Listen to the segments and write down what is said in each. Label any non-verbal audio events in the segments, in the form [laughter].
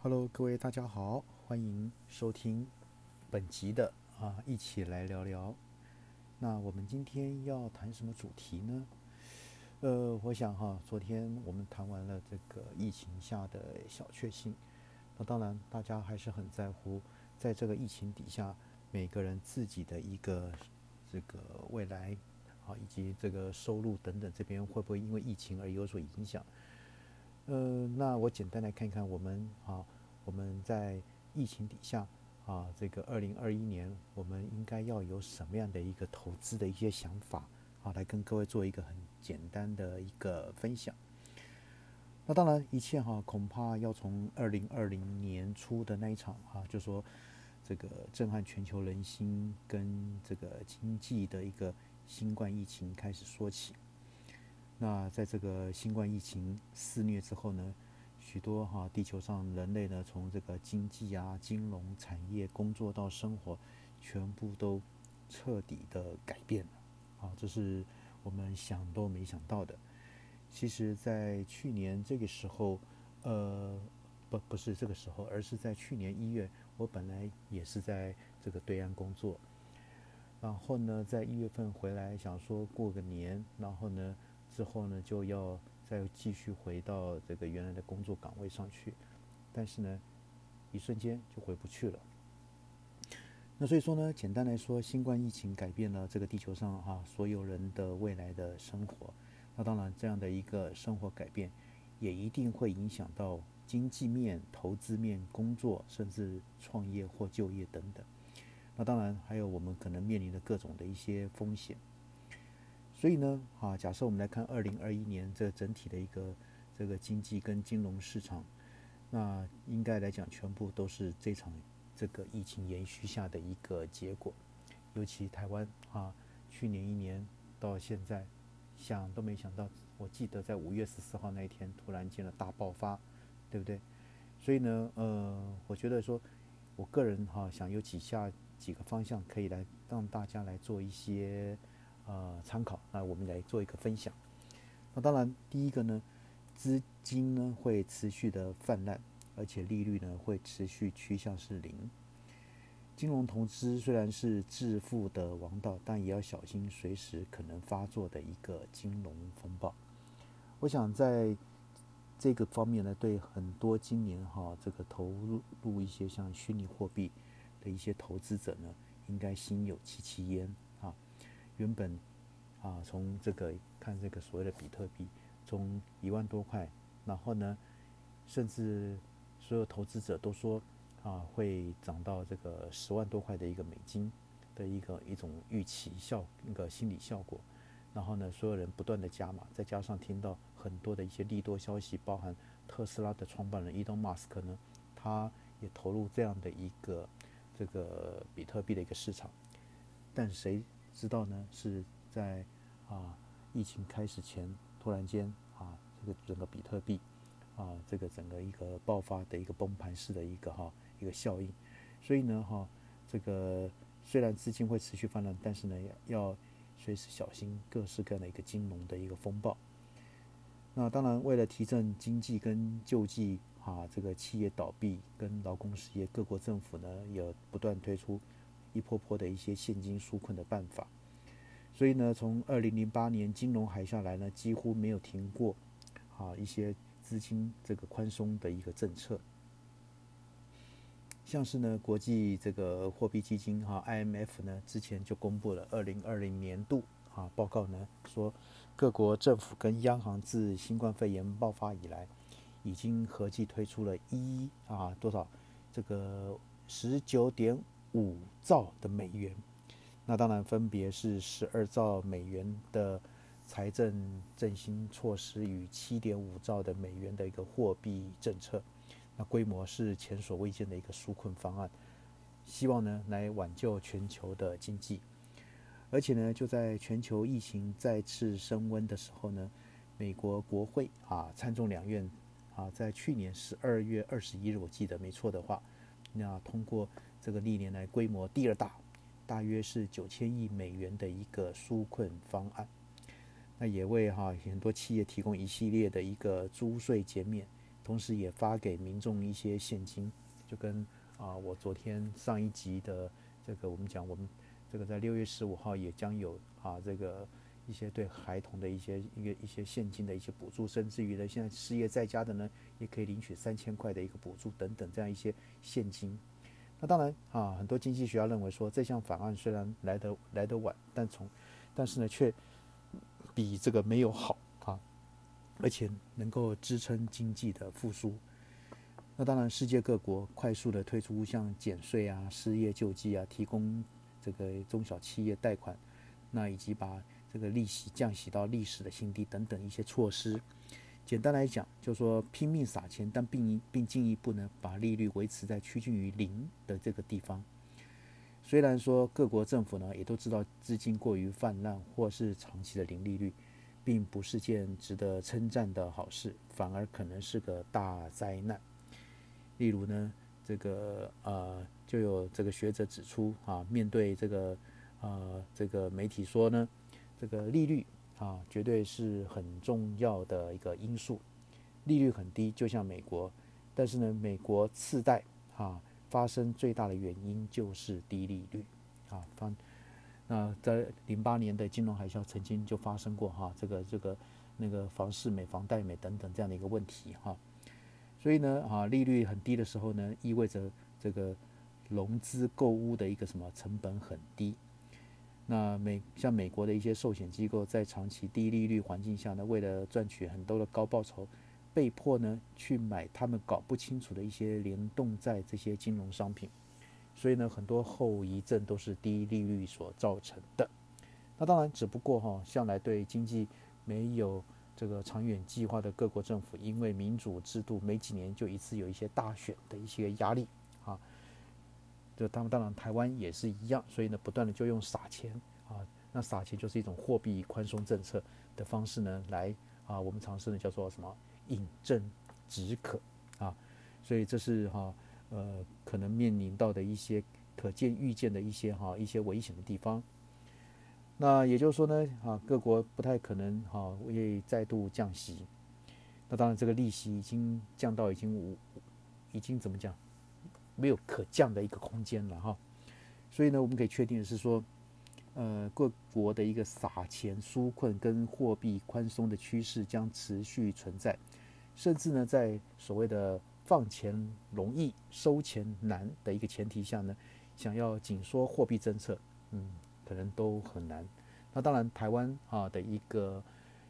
Hello，各位大家好，欢迎收听本集的啊，一起来聊聊。那我们今天要谈什么主题呢？呃，我想哈，昨天我们谈完了这个疫情下的小确幸，那当然大家还是很在乎，在这个疫情底下，每个人自己的一个这个未来啊，以及这个收入等等，这边会不会因为疫情而有所影响？呃，那我简单来看看我们啊，我们在疫情底下啊，这个二零二一年，我们应该要有什么样的一个投资的一些想法啊，来跟各位做一个很简单的一个分享。那当然，一切哈，恐怕要从二零二零年初的那一场哈，就说这个震撼全球人心跟这个经济的一个新冠疫情开始说起。那在这个新冠疫情肆虐之后呢，许多哈地球上人类呢，从这个经济啊、金融产业、工作到生活，全部都彻底的改变了。啊，这是我们想都没想到的。其实，在去年这个时候，呃，不，不是这个时候，而是在去年一月，我本来也是在这个对岸工作，然后呢，在一月份回来，想说过个年，然后呢。之后呢，就要再继续回到这个原来的工作岗位上去，但是呢，一瞬间就回不去了。那所以说呢，简单来说，新冠疫情改变了这个地球上哈所有人的未来的生活。那当然，这样的一个生活改变，也一定会影响到经济面、投资面、工作，甚至创业或就业等等。那当然，还有我们可能面临的各种的一些风险。所以呢，啊，假设我们来看二零二一年这整体的一个这个经济跟金融市场，那应该来讲全部都是这场这个疫情延续下的一个结果。尤其台湾啊，去年一年到现在，想都没想到，我记得在五月十四号那一天突然间的大爆发，对不对？所以呢，呃，我觉得说，我个人哈想有几下几个方向可以来让大家来做一些。呃，参考，那我们来做一个分享。那当然，第一个呢，资金呢会持续的泛滥，而且利率呢会持续趋向是零。金融投资虽然是致富的王道，但也要小心随时可能发作的一个金融风暴。我想在这个方面呢，对很多今年哈这个投入一些像虚拟货币的一些投资者呢，应该心有戚戚焉啊。原本啊，从这个看这个所谓的比特币，从一万多块，然后呢，甚至所有投资者都说啊，会涨到这个十万多块的一个美金的一个一种预期效那个心理效果，然后呢，所有人不断的加码，再加上听到很多的一些利多消息，包含特斯拉的创办人伊隆马斯克呢，他也投入这样的一个这个比特币的一个市场，但谁？知道呢，是在啊疫情开始前，突然间啊这个整个比特币啊这个整个一个爆发的一个崩盘式的一个哈一个效应，所以呢哈这个虽然资金会持续泛滥，但是呢要随时小心各式各样的一个金融的一个风暴。那当然为了提振经济跟救济啊这个企业倒闭跟劳工失业，各国政府呢也不断推出。一波波的一些现金纾困的办法，所以呢，从二零零八年金融海啸来呢，几乎没有停过啊一些资金这个宽松的一个政策，像是呢国际这个货币基金哈 IMF 呢之前就公布了二零二零年度啊报告呢，说各国政府跟央行自新冠肺炎爆发以来，已经合计推出了一啊多少这个十九点。五兆的美元，那当然分别是十二兆美元的财政振兴措施与七点五兆的美元的一个货币政策，那规模是前所未见的一个纾困方案，希望呢来挽救全球的经济，而且呢就在全球疫情再次升温的时候呢，美国国会啊参众两院啊在去年十二月二十一日我记得没错的话，那通过。这个历年来规模第二大，大约是九千亿美元的一个纾困方案，那也为哈很多企业提供一系列的一个租税减免、同时也发给民众一些现金，就跟啊我昨天上一集的这个我们讲，我们这个在六月十五号也将有啊这个一些对孩童的一些一个一些现金的一些补助，甚至于呢现在失业在家的呢也可以领取三千块的一个补助等等这样一些现金。那当然啊，很多经济学家认为说这项法案虽然来得来得晚，但从但是呢却比这个没有好啊。而且能够支撑经济的复苏。那当然，世界各国快速的推出像减税啊、失业救济啊、提供这个中小企业贷款，那以及把这个利息降息到历史的新低等等一些措施。简单来讲，就说拼命撒钱，但并并进一步呢把利率维持在趋近于零的这个地方。虽然说各国政府呢也都知道资金过于泛滥，或是长期的零利率。并不是件值得称赞的好事，反而可能是个大灾难。例如呢，这个呃，就有这个学者指出啊，面对这个呃这个媒体说呢，这个利率啊，绝对是很重要的一个因素。利率很低，就像美国，但是呢，美国次贷啊发生最大的原因就是低利率啊方。那在零八年的金融海啸曾经就发生过哈，这个这个那个房市美、房贷美等等这样的一个问题哈，所以呢啊利率很低的时候呢，意味着这个融资购物的一个什么成本很低。那美像美国的一些寿险机构在长期低利率环境下呢，为了赚取很多的高报酬，被迫呢去买他们搞不清楚的一些联动债这些金融商品。所以呢，很多后遗症都是低利率所造成的。那当然，只不过哈，向来对经济没有这个长远计划的各国政府，因为民主制度每几年就一次有一些大选的一些压力啊。这当当然，台湾也是一样，所以呢，不断的就用撒钱啊，那撒钱就是一种货币宽松政策的方式呢，来啊，我们尝试呢叫做什么饮鸩止渴啊。所以这是哈。呃，可能面临到的一些可见预见的一些哈一些危险的地方。那也就是说呢，啊，各国不太可能哈会再度降息。那当然，这个利息已经降到已经无，已经怎么讲，没有可降的一个空间了哈。所以呢，我们可以确定的是说，呃，各国的一个撒钱纾困跟货币宽松的趋势将持续存在，甚至呢，在所谓的。放钱容易收钱难的一个前提下呢，想要紧缩货币政策，嗯，可能都很难。那当然，台湾啊的一个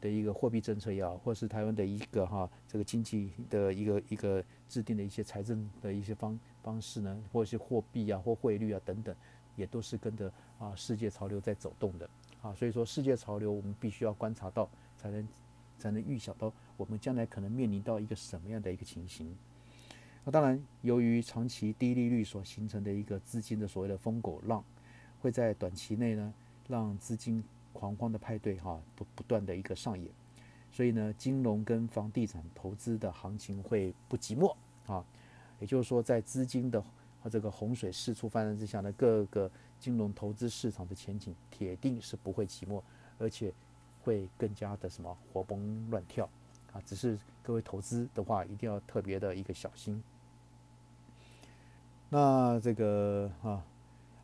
的一个货币政策也好，或是台湾的一个哈这个经济的一个一个制定的一些财政的一些方方式呢，或者是货币啊或汇率啊等等，也都是跟着啊世界潮流在走动的啊。所以说，世界潮流我们必须要观察到，才能才能预想到我们将来可能面临到一个什么样的一个情形。那当然，由于长期低利率所形成的一个资金的所谓的疯狗浪，会在短期内呢，让资金狂欢的派对哈不不断的一个上演，所以呢，金融跟房地产投资的行情会不寂寞啊。也就是说，在资金的和这个洪水四处泛滥之下呢，各个金融投资市场的前景铁定是不会寂寞，而且会更加的什么活蹦乱跳。啊，只是各位投资的话，一定要特别的一个小心。那这个啊，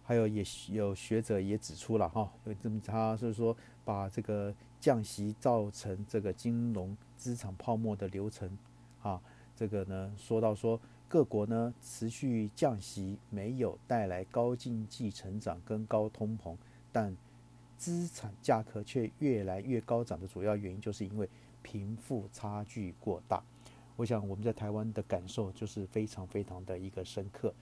还有也有学者也指出了哈，有这么他是说把这个降息造成这个金融资产泡沫的流程啊，这个呢说到说各国呢持续降息没有带来高经济成长跟高通膨，但资产价格却越来越高涨的主要原因，就是因为。贫富差距过大，我想我们在台湾的感受就是非常非常的一个深刻。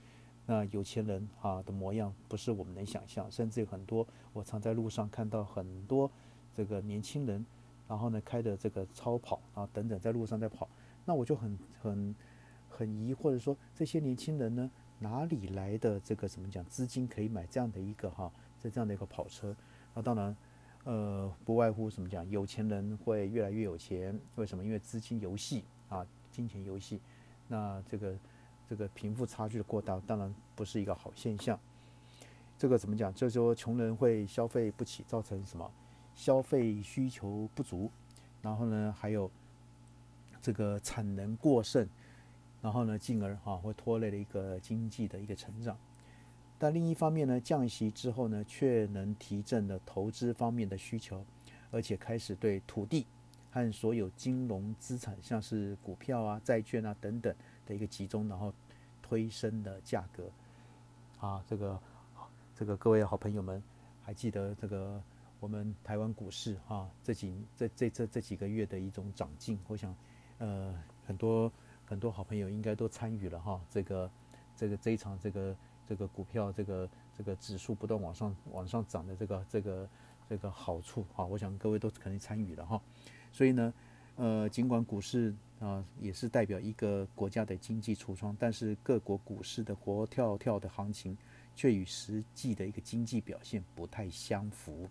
那有钱人啊的模样不是我们能想象，甚至有很多我常在路上看到很多这个年轻人，然后呢开的这个超跑啊等等在路上在跑，那我就很很很疑惑的说，这些年轻人呢哪里来的这个怎么讲资金可以买这样的一个哈在这样的一个跑车？那当然。呃，不外乎什么讲，有钱人会越来越有钱，为什么？因为资金游戏啊，金钱游戏，那这个这个贫富差距的过大，当然不是一个好现象。这个怎么讲？就是说穷人会消费不起，造成什么？消费需求不足，然后呢，还有这个产能过剩，然后呢，进而哈会拖累了一个经济的一个成长。但另一方面呢，降息之后呢，却能提振了投资方面的需求，而且开始对土地和所有金融资产，像是股票啊、债券啊等等的一个集中，然后推升的价格。啊，这个这个各位好朋友们，还记得这个我们台湾股市啊这几这这这这几个月的一种长进，我想呃很多很多好朋友应该都参与了哈，这个这个这一场这个。这个股票，这个这个指数不断往上往上涨的这个这个这个好处啊，我想各位都肯定参与了哈。所以呢，呃，尽管股市啊也是代表一个国家的经济橱窗，但是各国股市的活跳跳的行情却与实际的一个经济表现不太相符。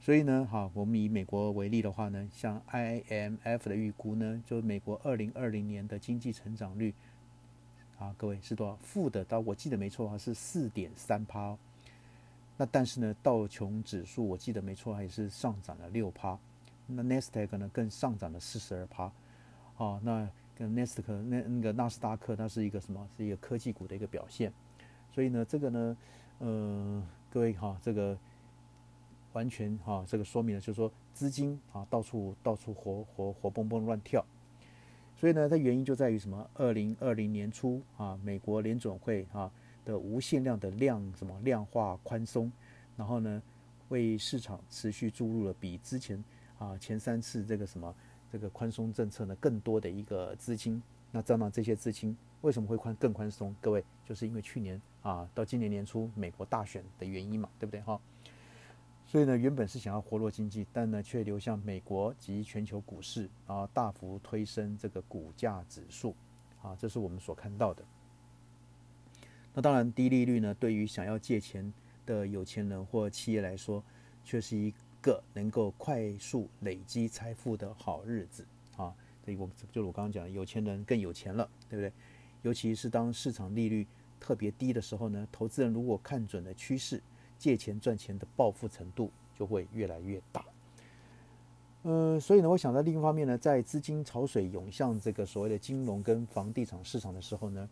所以呢，哈，我们以美国为例的话呢，像 IMF 的预估呢，就是美国二零二零年的经济成长率。啊，各位是多少？负的，到我记得没错啊，是四点三趴。那但是呢，道琼指数我记得没错，还是上涨了六趴。那 n e s t a q 呢，更上涨了四十二趴。啊，那跟 n e s t a q 那那个纳斯达克，它是一个什么？是一个科技股的一个表现。所以呢，这个呢，呃，各位哈，这个完全哈，这个说明了就是说资金啊，到处到处活活活蹦蹦乱跳。所以呢，它原因就在于什么？二零二零年初啊，美国联准会啊的无限量的量什么量化宽松，然后呢，为市场持续注入了比之前啊前三次这个什么这个宽松政策呢更多的一个资金。那这样呢这些资金为什么会宽更宽松？各位，就是因为去年啊到今年年初美国大选的原因嘛，对不对哈？所以呢，原本是想要活络经济，但呢，却流向美国及全球股市，然后大幅推升这个股价指数，啊，这是我们所看到的。那当然，低利率呢，对于想要借钱的有钱人或企业来说，却是一个能够快速累积财富的好日子啊。所以，我就是我刚刚讲的，有钱人更有钱了，对不对？尤其是当市场利率特别低的时候呢，投资人如果看准了趋势。借钱赚钱的暴富程度就会越来越大，呃，所以呢，我想在另一方面呢，在资金潮水涌向这个所谓的金融跟房地产市场的时候呢，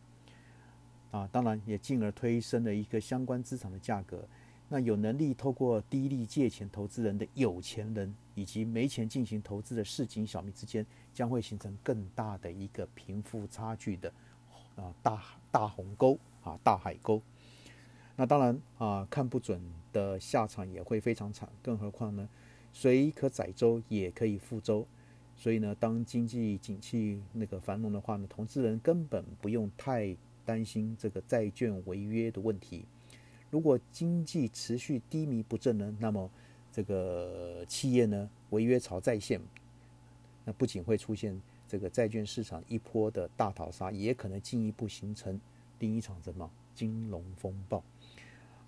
啊，当然也进而推升了一个相关资产的价格。那有能力透过低利借钱投资人的有钱人，以及没钱进行投资的市井小民之间，将会形成更大的一个贫富差距的啊大大鸿沟啊大海沟。那当然啊，看不准的下场也会非常惨。更何况呢，水可载舟，也可以覆舟。所以呢，当经济景气那个繁荣的话呢，投资人根本不用太担心这个债券违约的问题。如果经济持续低迷不振呢，那么这个企业呢违约潮再现，那不仅会出现这个债券市场一波的大逃杀，也可能进一步形成另一场什么金融风暴。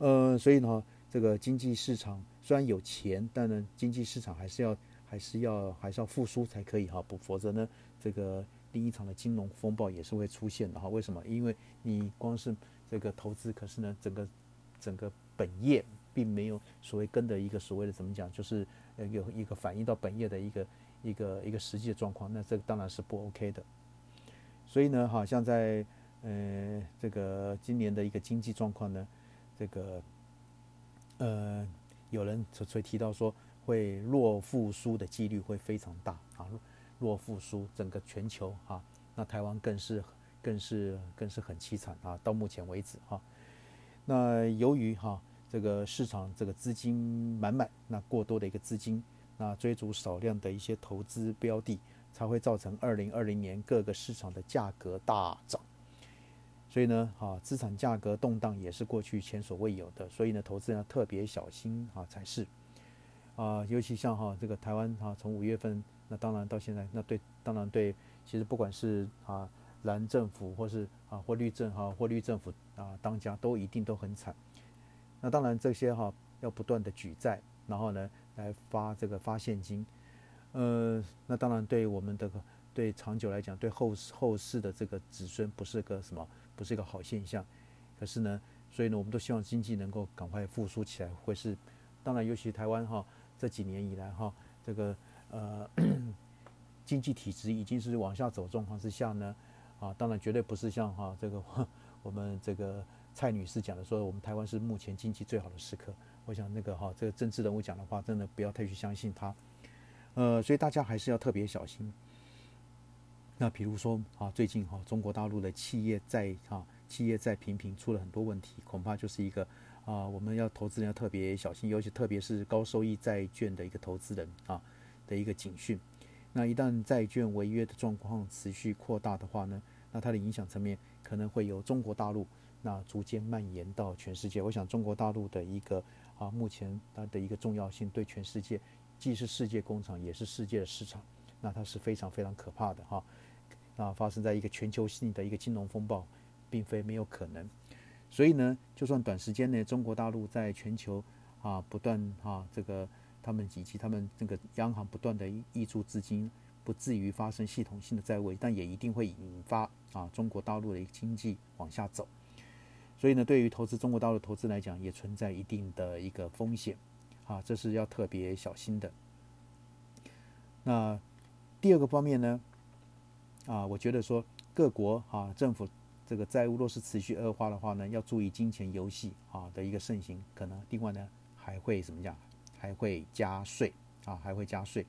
呃，所以呢，这个经济市场虽然有钱，但呢，经济市场还是要还是要还是要复苏才可以哈，不否则呢，这个第一场的金融风暴也是会出现的哈。为什么？因为你光是这个投资，可是呢，整个整个本业并没有所谓跟的一个所谓的怎么讲，就是呃有一个反映到本业的一个一个一个实际的状况，那这个当然是不 OK 的。所以呢，好像在呃这个今年的一个经济状况呢。这个，呃，有人所以提到说，会弱复苏的几率会非常大啊，弱复苏，整个全球哈，那台湾更是更是更是很凄惨啊，到目前为止哈，那由于哈这个市场这个资金满满，那过多的一个资金，那追逐少量的一些投资标的，才会造成二零二零年各个市场的价格大涨。所以呢，哈，资产价格动荡也是过去前所未有的，所以呢，投资人要特别小心啊才是，啊，尤其像哈这个台湾哈，从五月份那当然到现在，那对当然对，其实不管是啊蓝政府或是啊或绿政哈或绿政府啊当家都一定都很惨，那当然这些哈要不断的举债，然后呢来发这个发现金，呃，那当然对我们的对长久来讲，对后后世的这个子孙不是个什么。不是一个好现象，可是呢，所以呢，我们都希望经济能够赶快复苏起来。会是，当然，尤其台湾哈这几年以来哈，这个呃 [clears throat] 经济体制已经是往下走状况之下呢，啊，当然绝对不是像哈这个 [laughs] 我们这个蔡女士讲的说，我们台湾是目前经济最好的时刻。我想那个哈这个政治人物讲的话，真的不要太去相信他。呃，所以大家还是要特别小心。那比如说啊，最近哈中国大陆的企业债啊，企业债频频出了很多问题，恐怕就是一个啊，我们要投资人要特别小心，尤其特别是高收益债券的一个投资人啊的一个警讯。那一旦债券违约的状况持续扩大的话呢，那它的影响层面可能会由中国大陆那逐渐蔓延到全世界。我想中国大陆的一个啊，目前它的一个重要性对全世界。既是世界工厂，也是世界的市场，那它是非常非常可怕的哈。那发生在一个全球性的一个金融风暴，并非没有可能。所以呢，就算短时间内中国大陆在全球啊不断哈这个他们以及他们这个央行不断的溢出资金，不至于发生系统性的债务，但也一定会引发啊中国大陆的一个经济往下走。所以呢，对于投资中国大陆投资来讲，也存在一定的一个风险。啊，这是要特别小心的。那第二个方面呢？啊，我觉得说各国啊政府这个债务若是持续恶化的话呢，要注意金钱游戏啊的一个盛行，可能另外呢还会怎么讲？还会加税啊，还会加税。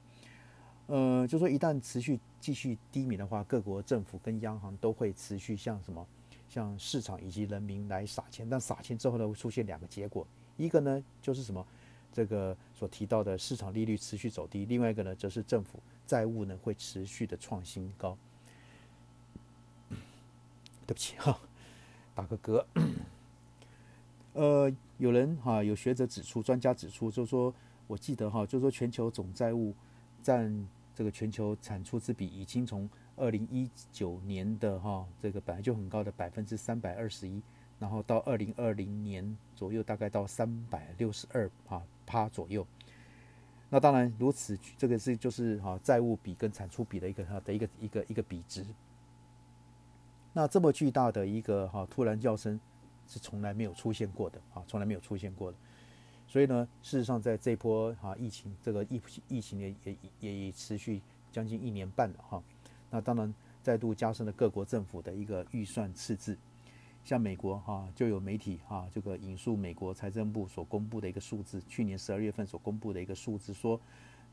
呃，就说一旦持续继续低迷的话，各国政府跟央行都会持续向什么？向市场以及人民来撒钱。但撒钱之后呢，会出现两个结果，一个呢就是什么？这个所提到的市场利率持续走低，另外一个呢，则是政府债务呢会持续的创新高。对不起哈，打个嗝。[coughs] 呃，有人哈，有学者指出，专家指出，就是说，我记得哈，就是说全球总债务占这个全球产出之比，已经从二零一九年的哈这个本来就很高的百分之三百二十一。然后到二零二零年左右，大概到三百六十二啊趴左右。那当然如此，这个是就是哈债务比跟产出比的一个哈的一个一个一个比值。那这么巨大的一个哈突然叫声是从来没有出现过的啊，从来没有出现过的。所以呢，事实上在这波哈疫情这个疫疫情也也也已持续将近一年半了哈。那当然再度加深了各国政府的一个预算赤字。像美国哈就有媒体哈这个引述美国财政部所公布的一个数字，去年十二月份所公布的一个数字说，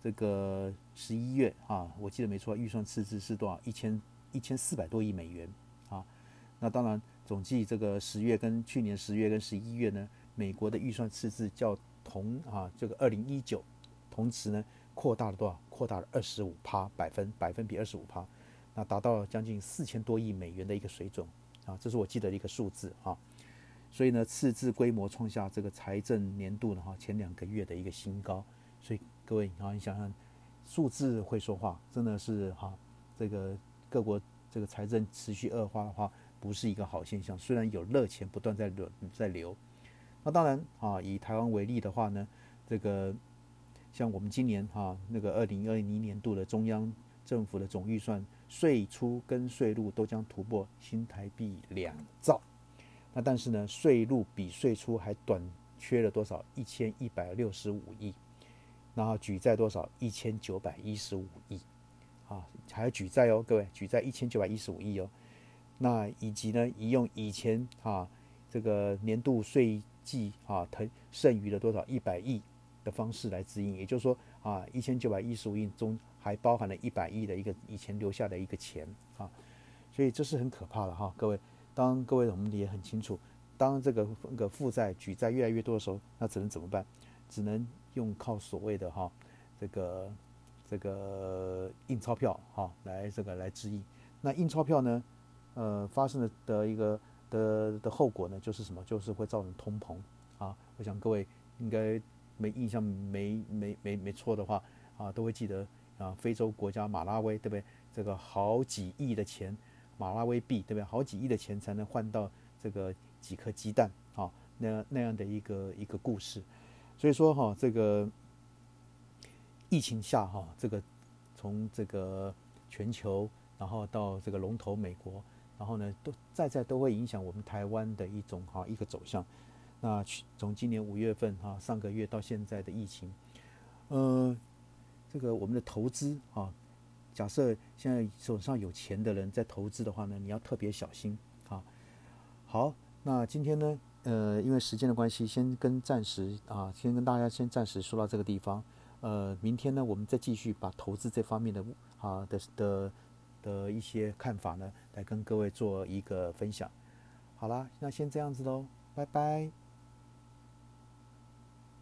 这个十一月哈我记得没错，预算赤字是多少？一千一千四百多亿美元。那当然总计这个十月跟去年十月跟十一月呢，美国的预算赤字较同啊这个二零一九同时呢扩大了多少？扩大了二十五趴百分百分比二十五趴，那达到将近四千多亿美元的一个水准。啊，这是我记得的一个数字啊，所以呢，赤字规模创下这个财政年度的哈前两个月的一个新高，所以各位啊，你想想，数字会说话，真的是哈，这个各国这个财政持续恶化的话，不是一个好现象。虽然有热钱不断在流在流，那当然啊，以台湾为例的话呢，这个像我们今年哈那个二零二零年度的中央政府的总预算。税出跟税入都将突破新台币两兆，那但是呢，税入比税出还短缺了多少？一千一百六十五亿，然后举债多少？一千九百一十五亿，啊，还有举债哦，各位，举债一千九百一十五亿哦。那以及呢，以用以前啊这个年度税季啊腾剩余的多少一百亿的方式来指引，也就是说啊一千九百一十五亿中。还包含了一百亿的一个以前留下的一个钱啊，所以这是很可怕的哈，各位。当各位我们也很清楚，当这个那个负债举债越来越多的时候，那只能怎么办？只能用靠所谓的哈这个这个印钞票哈来这个来支应。那印钞票呢，呃，发生的的一个的的后果呢，就是什么？就是会造成通膨啊。我想各位应该没印象没没没没错的话啊，都会记得。啊，非洲国家马拉维，对不对？这个好几亿的钱，马拉维币，对不对？好几亿的钱才能换到这个几颗鸡蛋，啊，那那样的一个一个故事。所以说哈，这个疫情下哈，这个从这个全球，然后到这个龙头美国，然后呢，都在在都会影响我们台湾的一种哈一个走向。那从今年五月份哈，上个月到现在的疫情，呃。这个我们的投资啊，假设现在手上有钱的人在投资的话呢，你要特别小心啊。好，那今天呢，呃，因为时间的关系，先跟暂时啊，先跟大家先暂时说到这个地方。呃，明天呢，我们再继续把投资这方面的啊的的的一些看法呢，来跟各位做一个分享。好啦，那先这样子喽，拜拜。